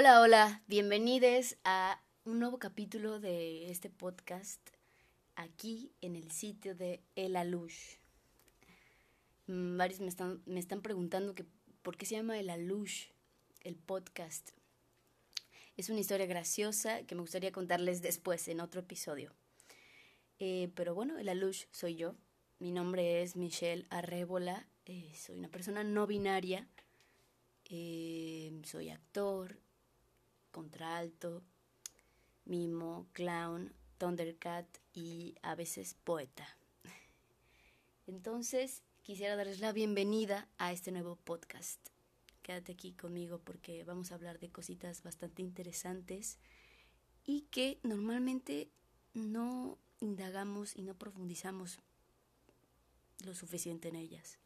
Hola, hola, bienvenidos a un nuevo capítulo de este podcast aquí en el sitio de El Alush. Mm, varios me están, me están preguntando que por qué se llama El Alush, el podcast. Es una historia graciosa que me gustaría contarles después en otro episodio. Eh, pero bueno, El Alush soy yo. Mi nombre es Michelle Arrébola. Eh, soy una persona no binaria. Eh, soy actor, contralto, mimo, clown, Thundercat y a veces poeta. Entonces, quisiera darles la bienvenida a este nuevo podcast. Quédate aquí conmigo porque vamos a hablar de cositas bastante interesantes y que normalmente no indagamos y no profundizamos lo suficiente en ellas.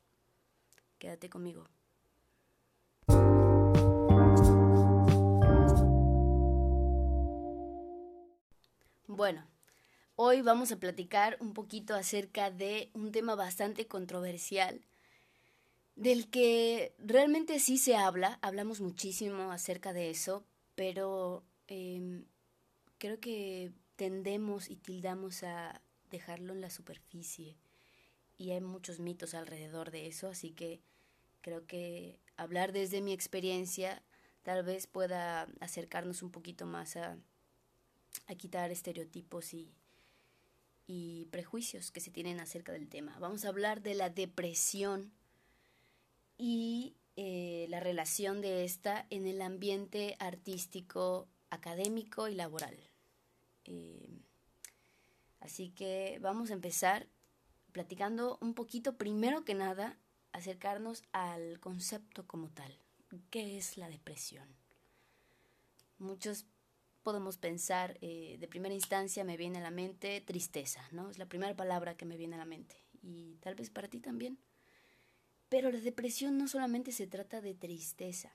Quédate conmigo. Bueno, hoy vamos a platicar un poquito acerca de un tema bastante controversial, del que realmente sí se habla, hablamos muchísimo acerca de eso, pero em, creo que tendemos y tildamos a dejarlo en la superficie y hay muchos mitos alrededor de eso, así que creo que hablar desde mi experiencia tal vez pueda acercarnos un poquito más a a quitar estereotipos y, prejuicios que se tienen acerca del tema. Vamos a hablar de la depresión y eh, la relación de esta en el ambiente artístico, académico y laboral. Eh, así que vamos a empezar platicando un poquito, primero que nada, acercarnos al concepto como tal. ¿Qué es la depresión? Muchos podemos pensar, eh, de primera instancia me viene a la mente tristeza, ¿no? Es la primera palabra que me viene a la mente. Y tal vez para ti también. Pero la depresión no solamente se trata de tristeza.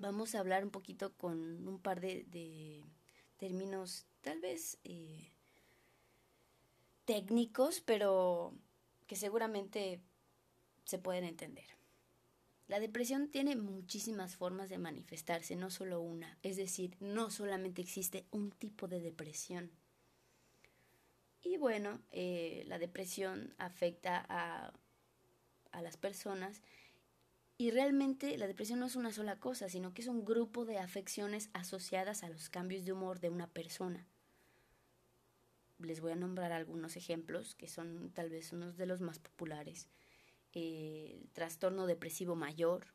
Vamos a hablar un poquito con un par de, términos tal vez eh, técnicos, pero que seguramente se pueden entender. La depresión tiene muchísimas formas de manifestarse, no solo una. Es decir, no solamente existe un tipo de depresión. Y bueno, eh, la depresión afecta a, a las personas y realmente la depresión no es una sola cosa, sino que es un grupo de afecciones asociadas a los cambios de humor de una persona. Les voy a nombrar algunos ejemplos que son tal vez unos de los más populares el trastorno depresivo mayor,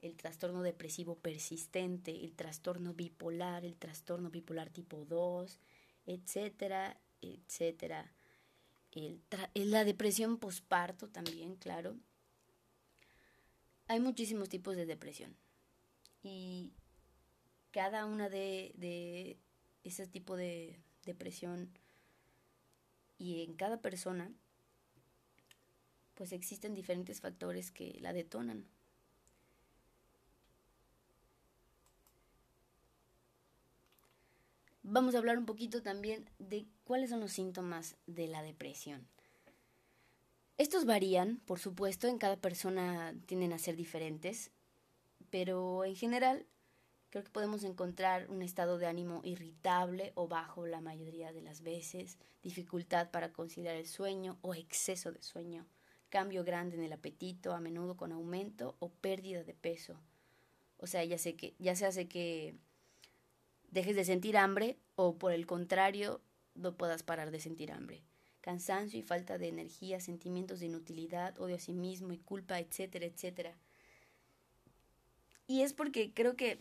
el trastorno depresivo persistente, el trastorno bipolar, el trastorno bipolar tipo 2, etcétera, etcétera. La depresión posparto también, claro. Hay muchísimos tipos de depresión y cada una de, de ese tipo de depresión y en cada persona pues existen diferentes factores que la detonan. Vamos a hablar un poquito también de cuáles son los síntomas de la depresión. Estos varían, por supuesto, en cada persona tienden a ser diferentes, pero en general creo que podemos encontrar un estado de ánimo irritable o bajo la mayoría de las veces, dificultad para conciliar el sueño o exceso de sueño, cambio grande en el apetito, a menudo con aumento o pérdida de peso. O sea, ya, sé que, ya se hace que dejes de sentir hambre o por el contrario no puedas parar de sentir hambre. Cansancio y falta de energía, sentimientos de inutilidad, odio a sí mismo y culpa, etcétera, etcétera. Y es porque creo que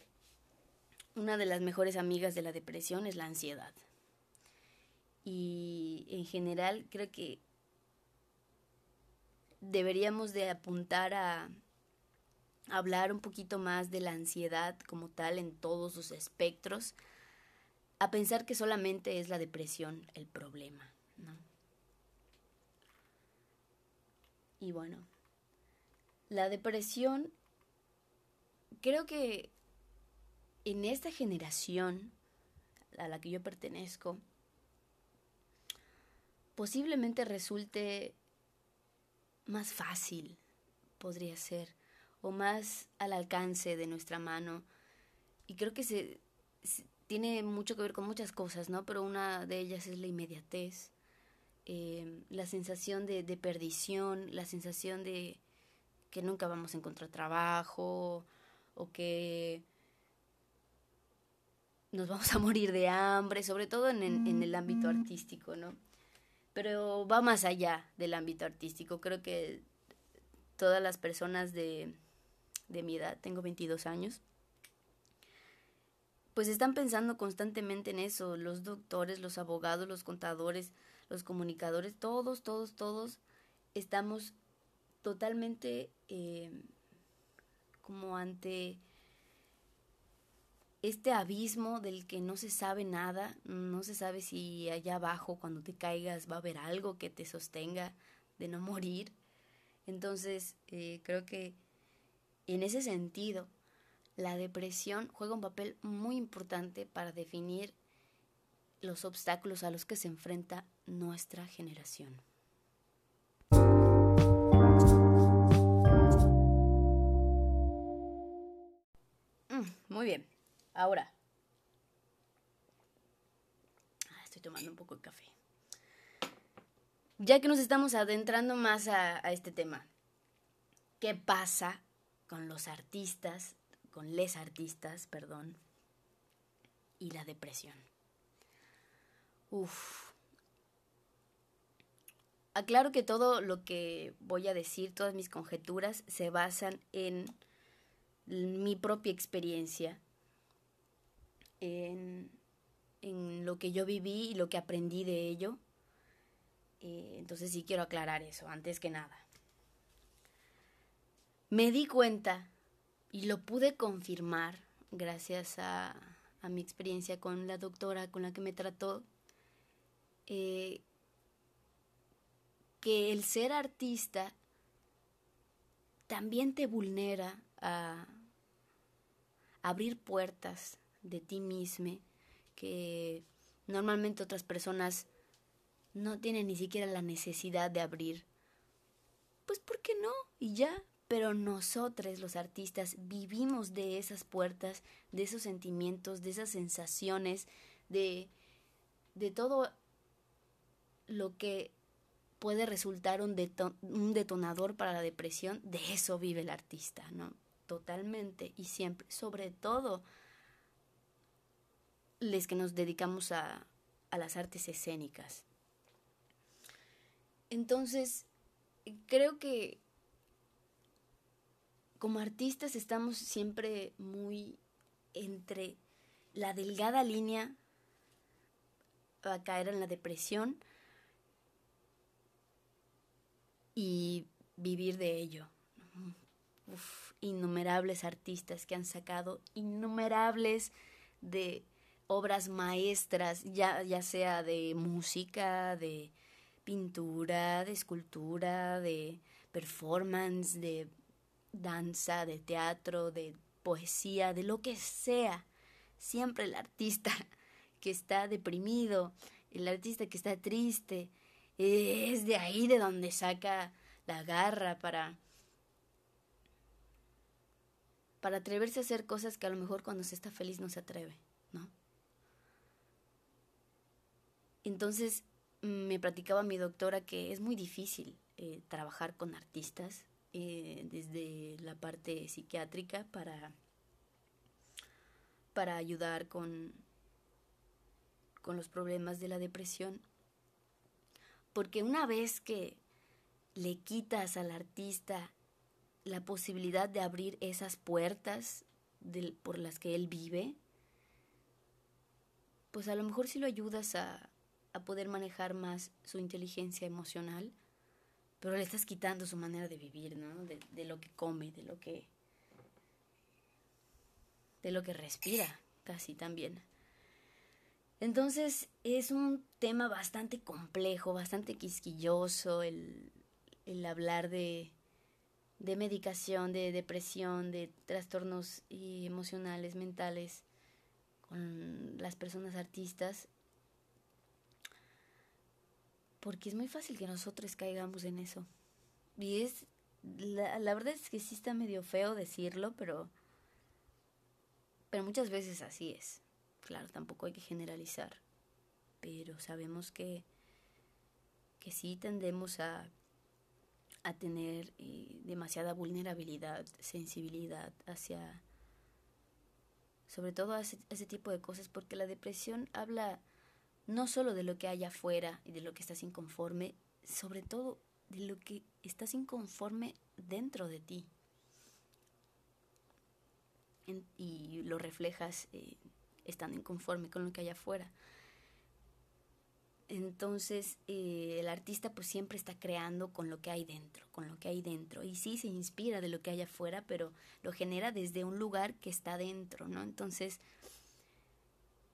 una de las mejores amigas de la depresión es la ansiedad. Y en general creo que deberíamos de apuntar a hablar un poquito más de la ansiedad como tal en todos sus espectros, a pensar que solamente es la depresión el problema, ¿no? Y bueno, la depresión, creo que en esta generación a la que yo pertenezco, posiblemente resulte más fácil podría ser, o más al alcance de nuestra mano, y creo que se, tiene mucho que ver con muchas cosas, ¿no? Pero una de ellas es la inmediatez, eh, la sensación de, de, perdición, la sensación de que nunca vamos a encontrar trabajo o que nos vamos a morir de hambre, sobre todo en, en, el ámbito artístico, ¿no? Pero va más allá del ámbito artístico. Creo que todas las personas de, de mi edad, tengo 22 años, pues están pensando constantemente en eso, los doctores, los abogados, los contadores, los comunicadores, todos, todos, todos estamos totalmente eh, como ante este abismo del que no se sabe nada, no se sabe si allá abajo cuando te caigas va a haber algo que te sostenga de no morir. Entonces, eh, creo que en ese sentido, la depresión juega un papel muy importante para definir los obstáculos a los que se enfrenta nuestra generación. Mm, muy bien, ahora. Ah, estoy tomando un poco de café. Ya que nos estamos adentrando más a, a este tema, ¿qué pasa con los artistas con les artistas, perdón, y la depresión. Uf. Aclaro que todo lo que voy a decir, todas mis conjeturas, se basan en mi propia experiencia, en, lo que yo viví y lo que aprendí de ello. Eh, entonces sí quiero aclarar eso, antes que nada. Me di cuenta y lo pude confirmar gracias a, a, mi experiencia con la doctora con la que me trató, eh, que el ser artista también te vulnera a abrir puertas de ti mismo que normalmente otras personas no tienen ni siquiera la necesidad de abrir. Pues ¿por qué no? Y ya, pero nosotros los artistas vivimos de esas puertas, de esos sentimientos, de esas sensaciones, de, de todo lo que puede resultar un, un detonador para la depresión, de eso vive el artista, ¿no? Totalmente y siempre, sobre todo les que nos dedicamos a, a las artes escénicas. Entonces, creo que como artistas estamos siempre muy entre la delgada línea a caer en la depresión y vivir de ello. innumerables artistas que han sacado innumerables de obras maestras, ya, ya sea de música, de pintura, de escultura, de performance, de danza, de teatro, de poesía, de lo que sea. Siempre el artista que está deprimido, el artista que está triste, es de ahí de donde saca la garra para para atreverse a hacer cosas que a lo mejor cuando se está feliz no se atreve, ¿no? Entonces me platicaba mi doctora que es muy difícil eh, trabajar con artistas, eh, desde la parte psiquiátrica para, para ayudar con, con los problemas de la depresión. Porque una vez que le quitas al artista la posibilidad de abrir esas puertas por las que él vive, pues a lo mejor si lo ayudas a, a poder manejar más su inteligencia emocional, pero le estás quitando su manera de vivir, ¿no? De, lo que come, de lo que de lo que respira, casi también. Entonces es un tema bastante complejo, bastante quisquilloso el, el hablar de, de medicación, de depresión, de trastornos emocionales, mentales con las personas artistas porque es muy fácil que nosotros caigamos en eso. Y es, la, la verdad es que sí está medio feo decirlo, pero Pero muchas veces así es. Claro, tampoco hay que generalizar. Pero sabemos que, que sí tendemos a, a tener eh, demasiada vulnerabilidad, sensibilidad hacia, sobre todo a ese, ese, tipo de cosas, porque la depresión habla no solo de lo que hay afuera y de lo que estás inconforme, sobre todo de lo que estás inconforme dentro de ti. Y lo reflejas eh, estando inconforme con lo que hay afuera. Entonces eh, el artista pues siempre está creando con lo que hay dentro, con lo que hay dentro. Y sí se inspira de lo que hay afuera, pero lo genera desde un lugar que está dentro, ¿no? Entonces,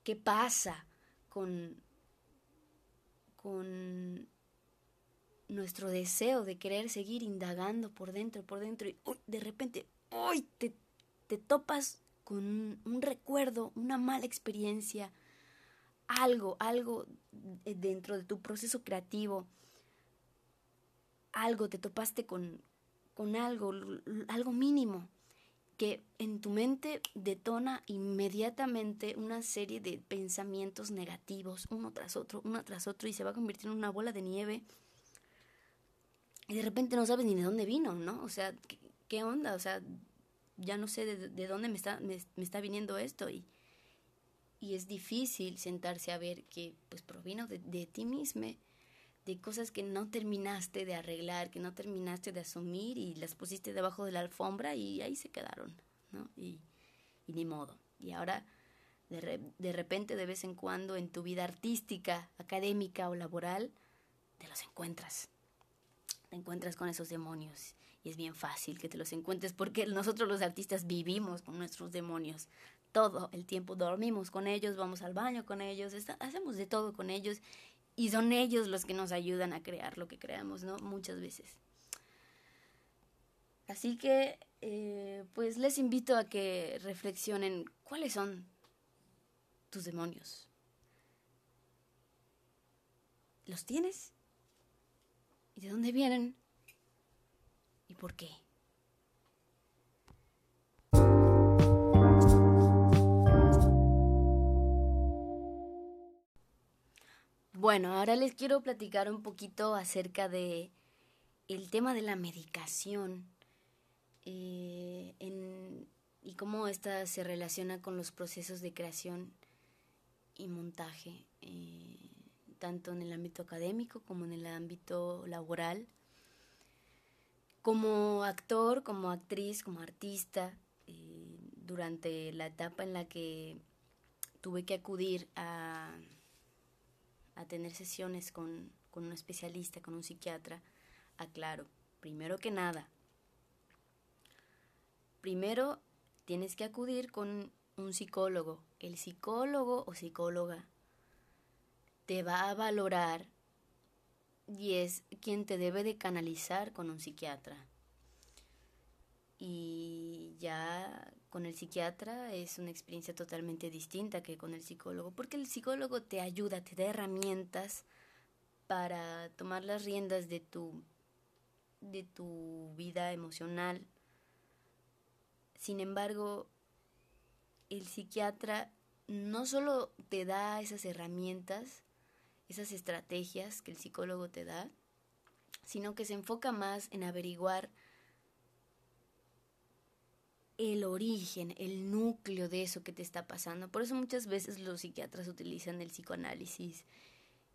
¿qué pasa con, con nuestro deseo de querer seguir indagando por dentro, por dentro, y de repente, ¡uy! Te, te topas con un, un recuerdo, una mala experiencia, algo, algo dentro de tu proceso creativo, algo, te topaste con, con algo, algo mínimo, que en tu mente detona inmediatamente una serie de pensamientos negativos, uno tras otro, uno tras otro, y se va a convertir en una bola de nieve. Y de repente no sabes ni de dónde vino, ¿no? O sea, ¿qué, onda? O sea, ya no sé de, de dónde me está, me, me está viniendo esto. Y, y es difícil sentarse a ver que pues provino de, de ti mismo, de cosas que no terminaste de arreglar, que no terminaste de asumir y las pusiste debajo de la alfombra y ahí se quedaron, ¿no? Y, y ni modo. Y ahora, de, de repente, de vez en cuando, en tu vida artística, académica o laboral, te los encuentras. Te encuentras con esos demonios. Y es bien fácil que te los encuentres porque nosotros los artistas vivimos con nuestros demonios todo el tiempo. Dormimos con ellos, vamos al baño con ellos, está, hacemos de todo con ellos y son ellos los que nos ayudan a crear lo que creamos, ¿no? Muchas veces. Así que, eh, pues les invito a que reflexionen cuáles son tus demonios. ¿Los tienes? ¿Y de dónde vienen? ¿Y por qué? Bueno, ahora les quiero platicar un poquito acerca de el tema de la medicación eh, y cómo esta se relaciona con los procesos de creación y montaje, eh, tanto en el ámbito académico como en el ámbito laboral. Como actor, como actriz, como artista, eh, durante la etapa en la que tuve que acudir a a tener sesiones con, con un especialista, con un psiquiatra, aclaro, primero que nada, primero tienes que acudir con un psicólogo. El psicólogo o psicóloga te va a valorar y es quien te debe de canalizar con un psiquiatra. Y ya con el psiquiatra es una experiencia totalmente distinta que con el psicólogo, porque el psicólogo te ayuda, te da herramientas para tomar las riendas de tu de tu vida emocional. Sin embargo, el psiquiatra no solo te da esas herramientas, esas estrategias que el psicólogo te da, sino que se enfoca más en averiguar el origen, el núcleo de eso que te está pasando. Por eso muchas veces los psiquiatras utilizan el psicoanálisis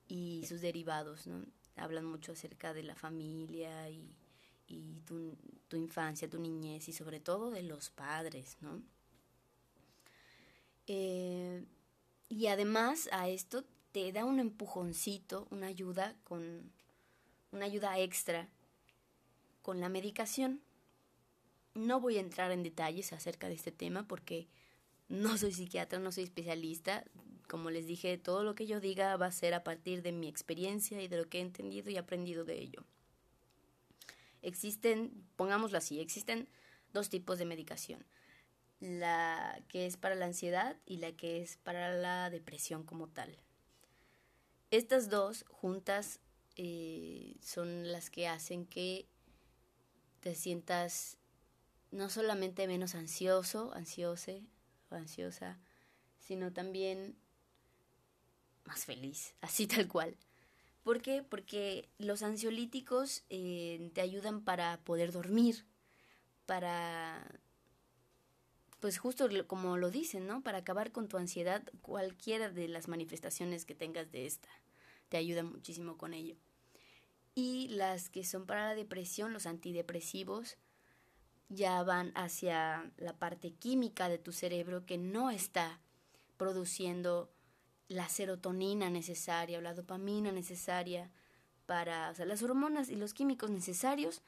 y sus derivados, ¿no? Hablan mucho acerca de la familia y, tu, infancia, tu niñez y sobre todo de los padres, ¿no? Eh, y además a esto te da un empujoncito, una ayuda con una ayuda extra con la medicación. No voy a entrar en detalles acerca de este tema porque no soy psiquiatra, no soy especialista. Como les dije, todo lo que yo diga va a ser a partir de mi experiencia y de lo que he entendido y aprendido de ello. Existen, pongámoslo así, existen dos tipos de medicación. La que es para la ansiedad y la que es para la depresión como tal. Estas dos juntas eh, son las que hacen que te sientas no solamente menos ansioso, ansiose o ansiosa, sino también más feliz, así tal cual. ¿Por qué? Porque los ansiolíticos eh, te ayudan para poder dormir, para, pues justo como lo dicen, ¿no? Para acabar con tu ansiedad, cualquiera de las manifestaciones que tengas de esta, te ayuda muchísimo con ello. Y las que son para la depresión, los antidepresivos, ya van hacia la parte química de tu cerebro que no está produciendo la serotonina necesaria o la dopamina necesaria para, o sea, las hormonas y los químicos necesarios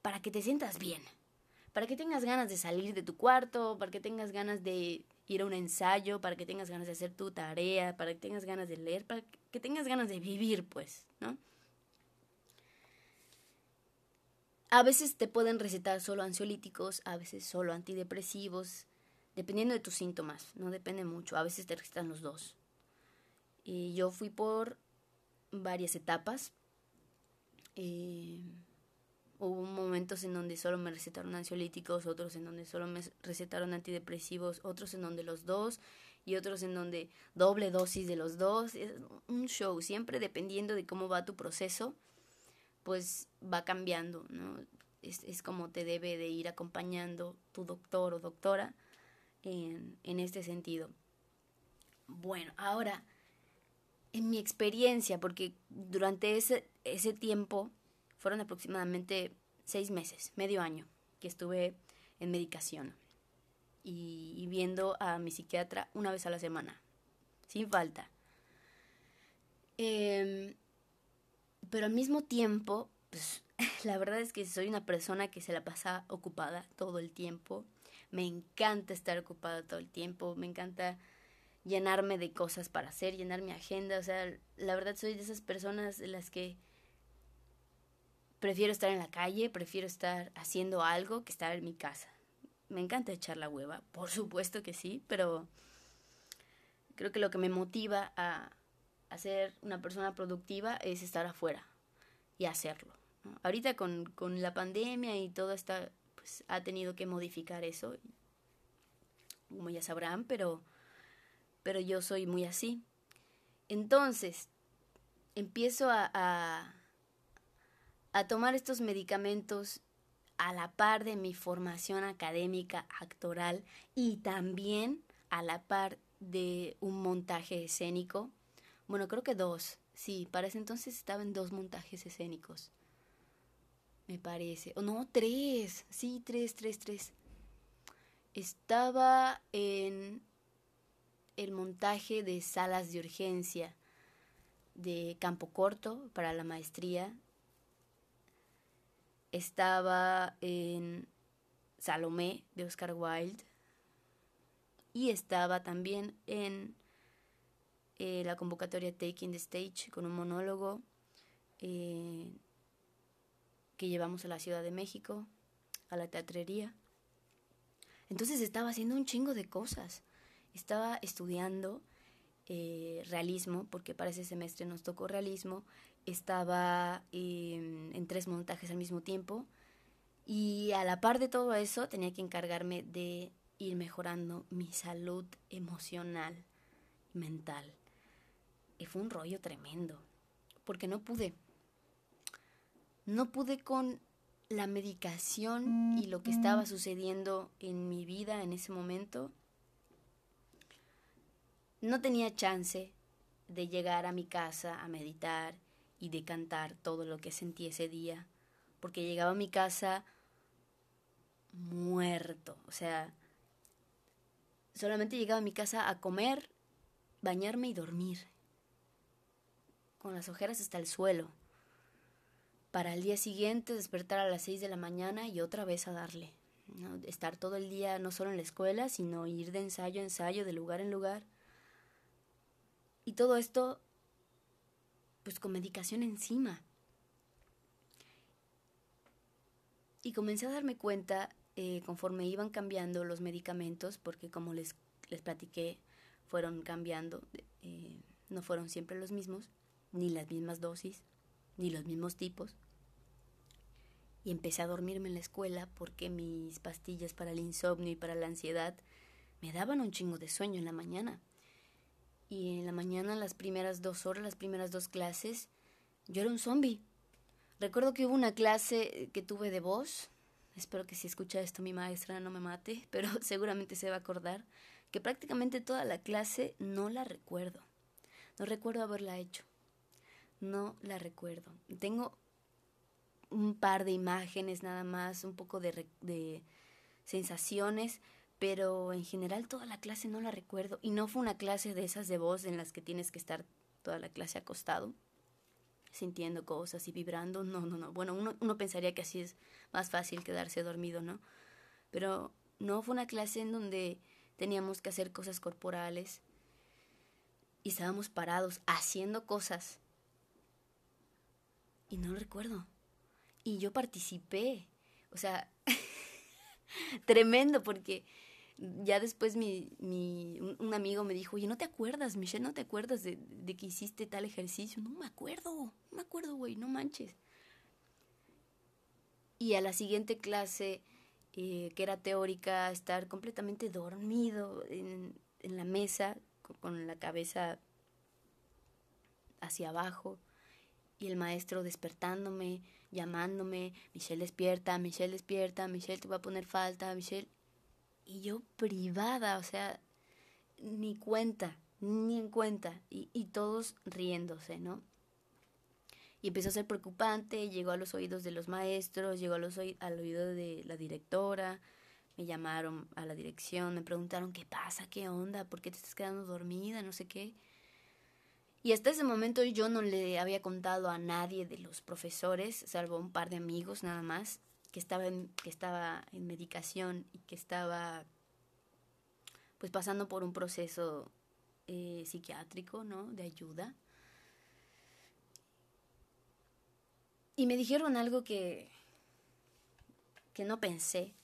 para que te sientas bien, para que tengas ganas de salir de tu cuarto, para que tengas ganas de ir a un ensayo, para que tengas ganas de hacer tu tarea, para que tengas ganas de leer, para que tengas ganas de vivir, pues, ¿no? A veces te pueden recetar solo ansiolíticos, a veces solo antidepresivos, dependiendo de tus síntomas, no depende mucho, a veces te recetan los dos. Y yo fui por varias etapas. Eh, hubo momentos en donde solo me recetaron ansiolíticos, otros en donde solo me recetaron antidepresivos, otros en donde los dos y otros en donde doble dosis de los dos. Es un show, siempre dependiendo de cómo va tu proceso pues va cambiando, ¿no? Es, es como te debe de ir acompañando tu doctor o doctora en, en este sentido. Bueno, ahora, en mi experiencia, porque durante ese, ese tiempo fueron aproximadamente seis meses, medio año, que estuve en medicación y, y, viendo a mi psiquiatra una vez a la semana, sin falta. Eh, pero al mismo tiempo, pues la verdad es que soy una persona que se la pasa ocupada todo el tiempo. Me encanta estar ocupada todo el tiempo, me encanta llenarme de cosas para hacer, llenar mi agenda, o sea, la verdad soy de esas personas de las que prefiero estar en la calle, prefiero estar haciendo algo que estar en mi casa. Me encanta echar la hueva, por supuesto que sí, pero creo que lo que me motiva a, a ser una persona productiva es estar afuera y hacerlo. Ahorita con, con, la pandemia y todo está, pues ha tenido que modificar eso, como ya sabrán, pero, pero yo soy muy así. Entonces, empiezo a, a tomar estos medicamentos a la par de mi formación académica actoral y también a la par de un montaje escénico bueno, creo que dos. Sí, para ese entonces estaba en dos montajes escénicos. Me parece. O no, tres. Sí, tres, tres, tres. Estaba en el montaje de salas de urgencia de Campo Corto para la maestría. Estaba en Salomé de Oscar Wilde. Y estaba también en eh, la convocatoria Taking the Stage con un monólogo eh, que llevamos a la Ciudad de México, a la teatrería. Entonces estaba haciendo un chingo de cosas. Estaba estudiando eh, realismo, porque para ese semestre nos tocó realismo. Estaba en tres montajes al mismo tiempo. Y a la par de todo eso tenía que encargarme de ir mejorando mi salud emocional, mental. Fue un rollo tremendo, porque no pude. No pude con la medicación y lo que estaba sucediendo en mi vida en ese momento. No tenía chance de llegar a mi casa a meditar y de cantar todo lo que sentí ese día, porque llegaba a mi casa muerto, o sea, solamente llegaba a mi casa a comer, bañarme y dormir con las ojeras hasta el suelo, para el día siguiente despertar a las seis de la mañana y otra vez a darle. Estar todo el día no solo en la escuela, sino ir de ensayo a ensayo, de lugar en lugar. Y todo esto, pues con medicación encima. Y comencé a darme cuenta eh, conforme iban cambiando los medicamentos, porque como les, les platiqué, fueron cambiando, eh, no fueron siempre los mismos ni las mismas dosis, ni los mismos tipos. Y empecé a dormirme en la escuela porque mis pastillas para el insomnio y para la ansiedad me daban un chingo de sueño en la mañana. Y en la mañana, las primeras dos horas, las primeras dos clases, yo era un zombie. Recuerdo que hubo una clase que tuve de voz. Espero que si escucha esto mi maestra no me mate, pero seguramente se va a acordar que prácticamente toda la clase no la recuerdo. No recuerdo haberla hecho. No la recuerdo. Tengo un par de imágenes nada más, un poco de, sensaciones, pero en general toda la clase no la recuerdo. Y no fue una clase de esas de voz en las que tienes que estar toda la clase acostado, sintiendo cosas y vibrando. No, no, no. Bueno, uno, uno pensaría que así es más fácil quedarse dormido, ¿no? Pero no fue una clase en donde teníamos que hacer cosas corporales y estábamos parados haciendo cosas. Y no lo recuerdo. Y yo participé. O sea, tremendo porque ya después mi, mi, un amigo me dijo, oye, ¿no te acuerdas, Michelle? ¿No te acuerdas de, de que hiciste tal ejercicio? No me acuerdo, no me acuerdo, güey, no manches. Y a la siguiente clase, eh, que era teórica, estar completamente dormido en, en la mesa, con, con la cabeza hacia abajo, y el maestro despertándome, llamándome, Michelle despierta, Michelle despierta, Michelle te va a poner falta, Michelle y yo privada, o sea, ni cuenta, ni en cuenta, y, y todos riéndose, ¿no? Y empezó a ser preocupante, llegó a los oídos de los maestros, llegó a los al oído de la directora, me llamaron a la dirección, me preguntaron qué pasa, qué onda, por qué te estás quedando dormida, no sé qué. Y hasta ese momento yo no le había contado a nadie de los profesores, salvo un par de amigos nada más que estaba en, que estaba en medicación y que estaba pues pasando por un proceso eh, psiquiátrico, ¿no? De ayuda. Y me dijeron algo que, que no pensé.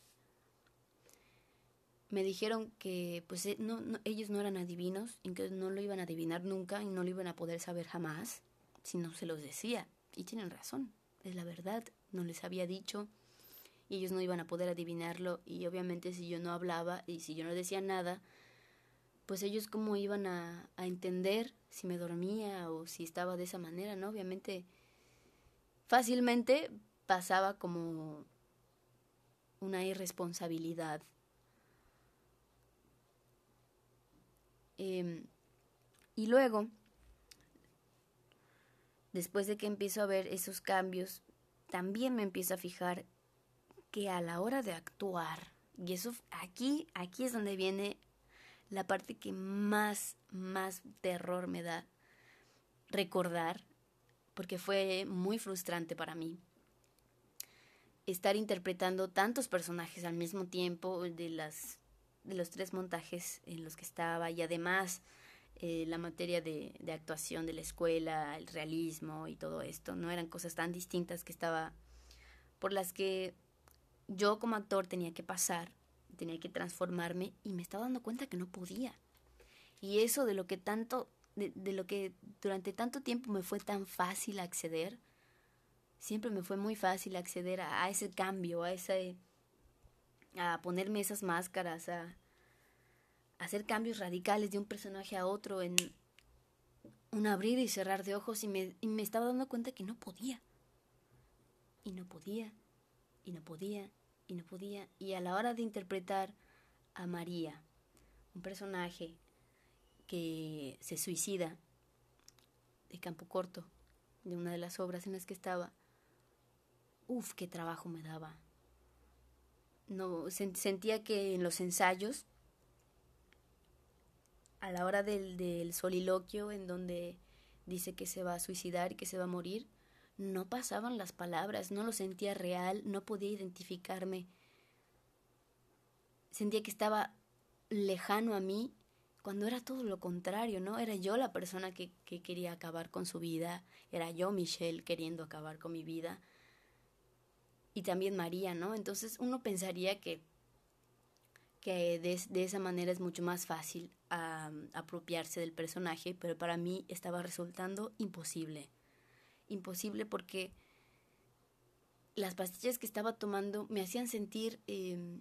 Me dijeron que pues eh, no, ellos no eran adivinos y que no lo iban a adivinar nunca y no lo iban a poder saber jamás si no se los decía. Y tienen razón, es la verdad, no les había dicho y ellos no iban a poder adivinarlo y obviamente si yo no hablaba y si yo no decía nada, pues ellos cómo iban a entender si me dormía o si estaba de esa manera, ¿no? Obviamente fácilmente pasaba como una irresponsabilidad. Eh, y luego, después de que empiezo a ver esos cambios, también me empiezo a fijar que a la hora de actuar, y eso aquí, aquí es donde viene la parte que más, más terror me da recordar, porque fue muy frustrante para mí. Estar interpretando tantos personajes al mismo tiempo de las de los tres montajes en los que estaba y además eh, la materia de, actuación de la escuela, el realismo y todo esto, no eran cosas tan distintas que estaba por las que yo como actor tenía que pasar, tenía que transformarme y me estaba dando cuenta que no podía. Y eso de lo que tanto, de, de lo que durante tanto tiempo me fue tan fácil acceder, siempre me fue muy fácil acceder a, a ese cambio, a ese, a ponerme esas máscaras, a, hacer cambios radicales de un personaje a otro en un abrir y cerrar de ojos y me, y me estaba dando cuenta que no podía. Y no podía, y no podía, y no podía. Y a la hora de interpretar a María, un personaje que se suicida de Campo Corto, de una de las obras en las que estaba, uff, qué trabajo me daba. No, sentía que en los ensayos, a la hora del, soliloquio, en donde dice que se va a suicidar y que se va a morir, no pasaban las palabras, no lo sentía real, no podía identificarme. Sentía que estaba lejano a mí cuando era todo lo contrario, ¿no? Era yo la persona que, que quería acabar con su vida, era yo Michelle queriendo acabar con mi vida y también María, ¿no? Entonces uno pensaría que, que de, de esa manera es mucho más fácil apropiarse del personaje, pero para mí estaba resultando imposible imposible porque las pastillas que estaba tomando me hacían sentir eh,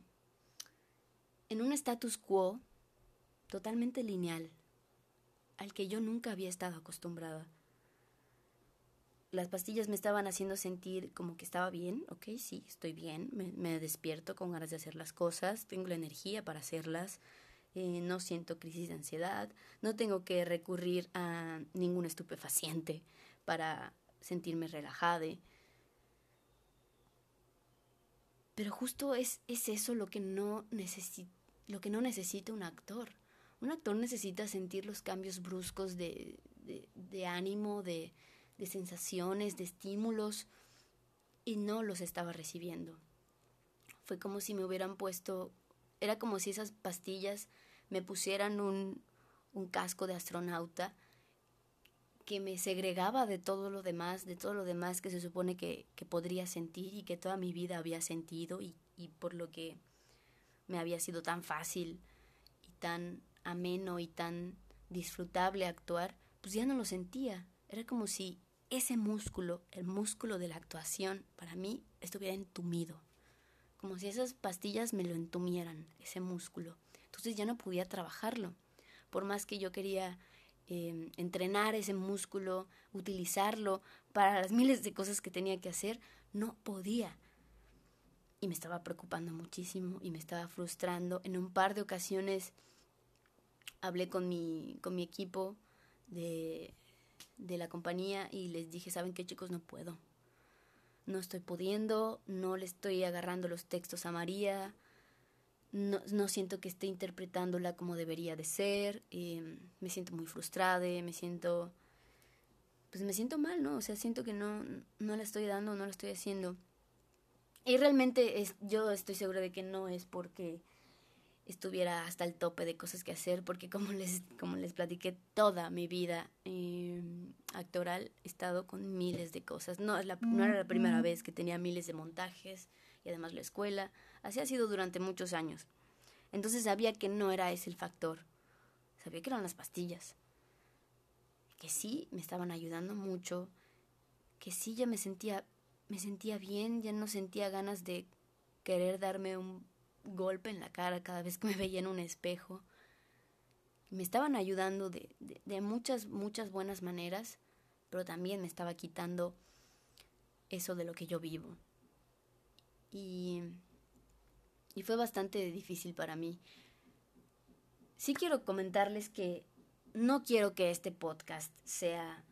en un status quo totalmente lineal, al que yo nunca había estado acostumbrada. Las pastillas me estaban haciendo sentir como que estaba bien, ok, sí, estoy bien, me, despierto con ganas de hacer las cosas, tengo la energía para hacerlas, eh, no siento crisis de ansiedad, no tengo que recurrir a ningún estupefaciente para sentirme relajada. Pero justo es, es eso lo que no lo que no necesita un actor. Un actor necesita sentir los cambios bruscos de, de, ánimo, de, de sensaciones, de estímulos, y no los estaba recibiendo. Fue como si me hubieran puesto, era como si esas pastillas me pusieran un, un casco de astronauta que me segregaba de todo lo demás, de todo lo demás que se supone que, que podría sentir y que toda mi vida había sentido y, y por lo que me había sido tan fácil y tan ameno y tan disfrutable actuar, pues ya no lo sentía. Era como si ese músculo, el músculo de la actuación, para mí estuviera entumido. Como si esas pastillas me lo entumieran, ese músculo. Entonces ya no podía trabajarlo. Por más que yo quería eh, entrenar ese músculo, utilizarlo para las miles de cosas que tenía que hacer, no podía y me estaba preocupando muchísimo y me estaba frustrando. En un par de ocasiones hablé con mi, con mi equipo de, de la compañía y les dije, ¿saben qué chicos? No puedo. No estoy pudiendo, no le estoy agarrando los textos a María, no, no siento que esté interpretándola como debería de ser, em, me siento muy frustrada, me siento, pues me siento mal, ¿no? O sea, siento que no, no la estoy dando, no la estoy haciendo. Y realmente yo estoy segura de que no es porque estuviera hasta el tope de cosas que hacer, porque como les, como les platiqué, toda mi vida em, actoral he estado con miles de cosas. No, es la, no era la primera vez que tenía miles de montajes y además la escuela. Así ha sido durante muchos años. Entonces sabía que no era ese el factor. Sabía que eran las pastillas. Que sí me estaban ayudando mucho. Que sí ya me sentía me sentía bien, ya no sentía ganas de querer darme un golpe en la cara cada vez que me veía en un espejo. Me estaban ayudando de, de, muchas, muchas buenas maneras, pero también me estaba quitando eso de lo que yo vivo. Y, y fue bastante difícil para mí. Sí quiero comentarles que no quiero que este podcast sea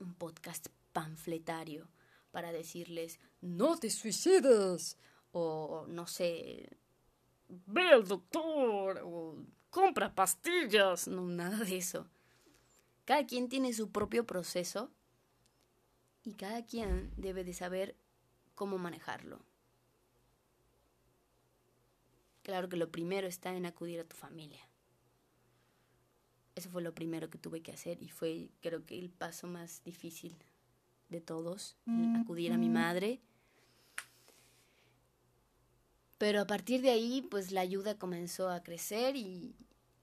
un podcast panfletario para decirles, no te suicides, o no sé, ve al doctor, o compra pastillas, no, nada de eso. Cada quien tiene su propio proceso y cada quien debe de saber cómo manejarlo. Claro que lo primero está en acudir a tu familia. Eso fue lo primero que tuve que hacer y fue creo que el paso más difícil de todos, acudir a mi madre. Pero a partir de ahí, pues la ayuda comenzó a crecer y,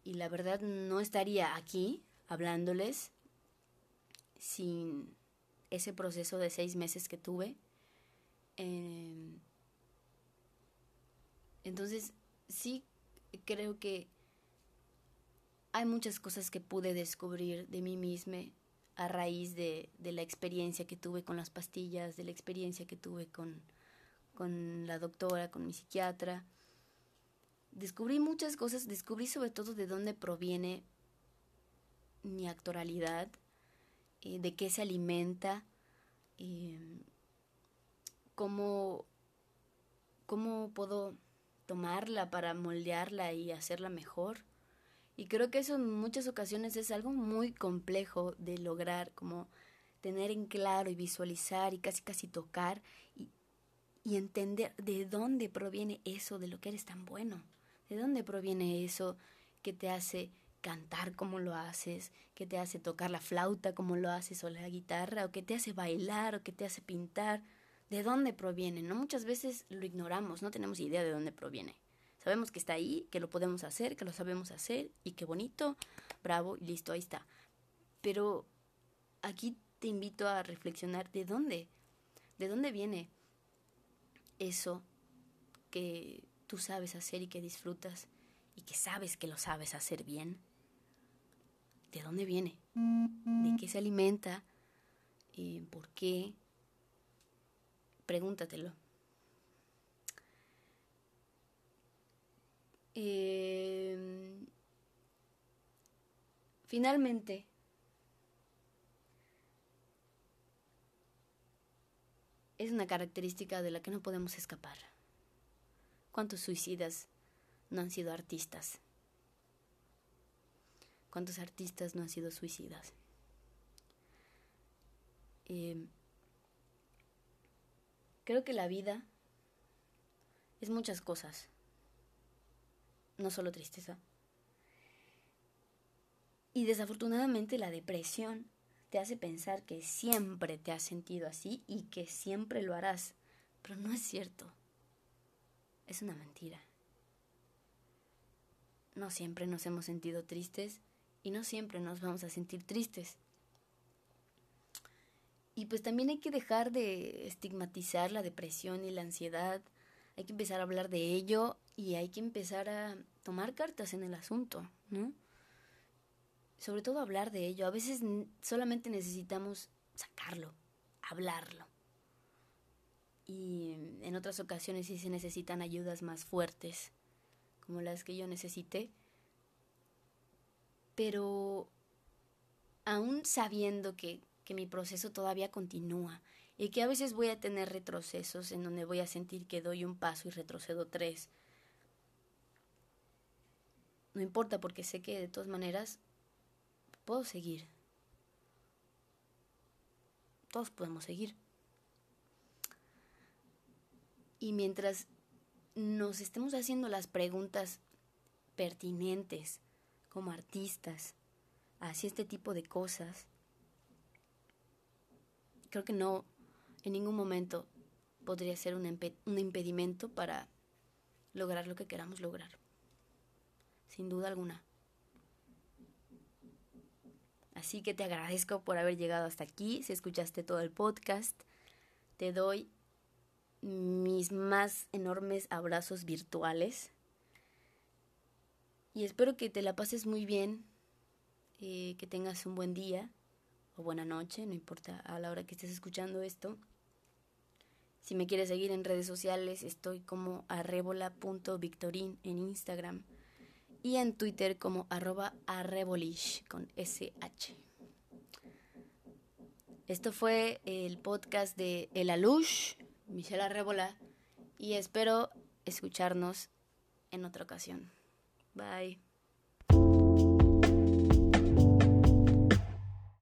y la verdad no estaría aquí hablándoles sin ese proceso de seis meses que tuve. Em, entonces, sí creo que hay muchas cosas que pude descubrir de mí misma a raíz de, de, la experiencia que tuve con las pastillas, de la experiencia que tuve con, con la doctora, con mi psiquiatra. Descubrí muchas cosas, descubrí sobre todo de dónde proviene mi actoralidad, eh, de qué se alimenta, eh, cómo, cómo puedo tomarla para moldearla y hacerla mejor. Y creo que eso en muchas ocasiones es algo muy complejo de lograr, como tener en claro y visualizar y casi casi tocar y, y entender de dónde proviene eso de lo que eres tan bueno, de dónde proviene eso que te hace cantar como lo haces, que te hace tocar la flauta como lo haces o la guitarra, o que te hace bailar o que te hace pintar, de dónde proviene, ¿no? Muchas veces lo ignoramos, no tenemos idea de dónde proviene. Sabemos que está ahí, que lo podemos hacer, que lo sabemos hacer y qué bonito, bravo, listo, ahí está. Pero aquí te invito a reflexionar de dónde, de dónde viene eso que tú sabes hacer y que disfrutas y que sabes que lo sabes hacer bien ¿De dónde viene? ¿De qué se alimenta? Eh, ¿Por qué? Pregúntatelo. Eh, finalmente, es una característica de la que no podemos escapar. ¿Cuántos suicidas no han sido artistas? ¿Cuántos artistas no han sido suicidas? Eh, creo que la vida es muchas cosas, no solo tristeza. Y desafortunadamente la depresión te hace pensar que siempre te has sentido así y que siempre lo harás. Pero no es cierto. Es una mentira. No siempre nos hemos sentido tristes y no siempre nos vamos a sentir tristes. Y pues también hay que dejar de estigmatizar la depresión y la ansiedad. Hay que empezar a hablar de ello y hay que empezar a tomar cartas en el asunto, ¿no? Sobre todo hablar de ello. A veces solamente necesitamos sacarlo, hablarlo. Y en otras ocasiones sí se necesitan ayudas más fuertes, como las que yo necesité. Pero aún sabiendo que, que mi proceso todavía continúa y que a veces voy a tener retrocesos en donde voy a sentir que doy un paso y retrocedo tres, no importa porque sé que de todas maneras puedo seguir. Todos podemos seguir. Y mientras nos estemos haciendo las preguntas pertinentes como artistas hacia este tipo de cosas, creo que no, en ningún momento podría ser un, un impedimento para lograr lo que queramos lograr. Sin duda alguna. Así que te agradezco por haber llegado hasta aquí. Si escuchaste todo el podcast, te doy mis más enormes abrazos virtuales. Y espero que te la pases muy bien, eh, que tengas un buen día o buena noche, no importa a la hora que estés escuchando esto. Si me quieres seguir en redes sociales, estoy como arrebola.victorin en Instagram y en Twitter como arroba arrebolish con SH. Esto fue el podcast de El Alush, Michelle Arrebola, y espero escucharnos en otra ocasión. Bye.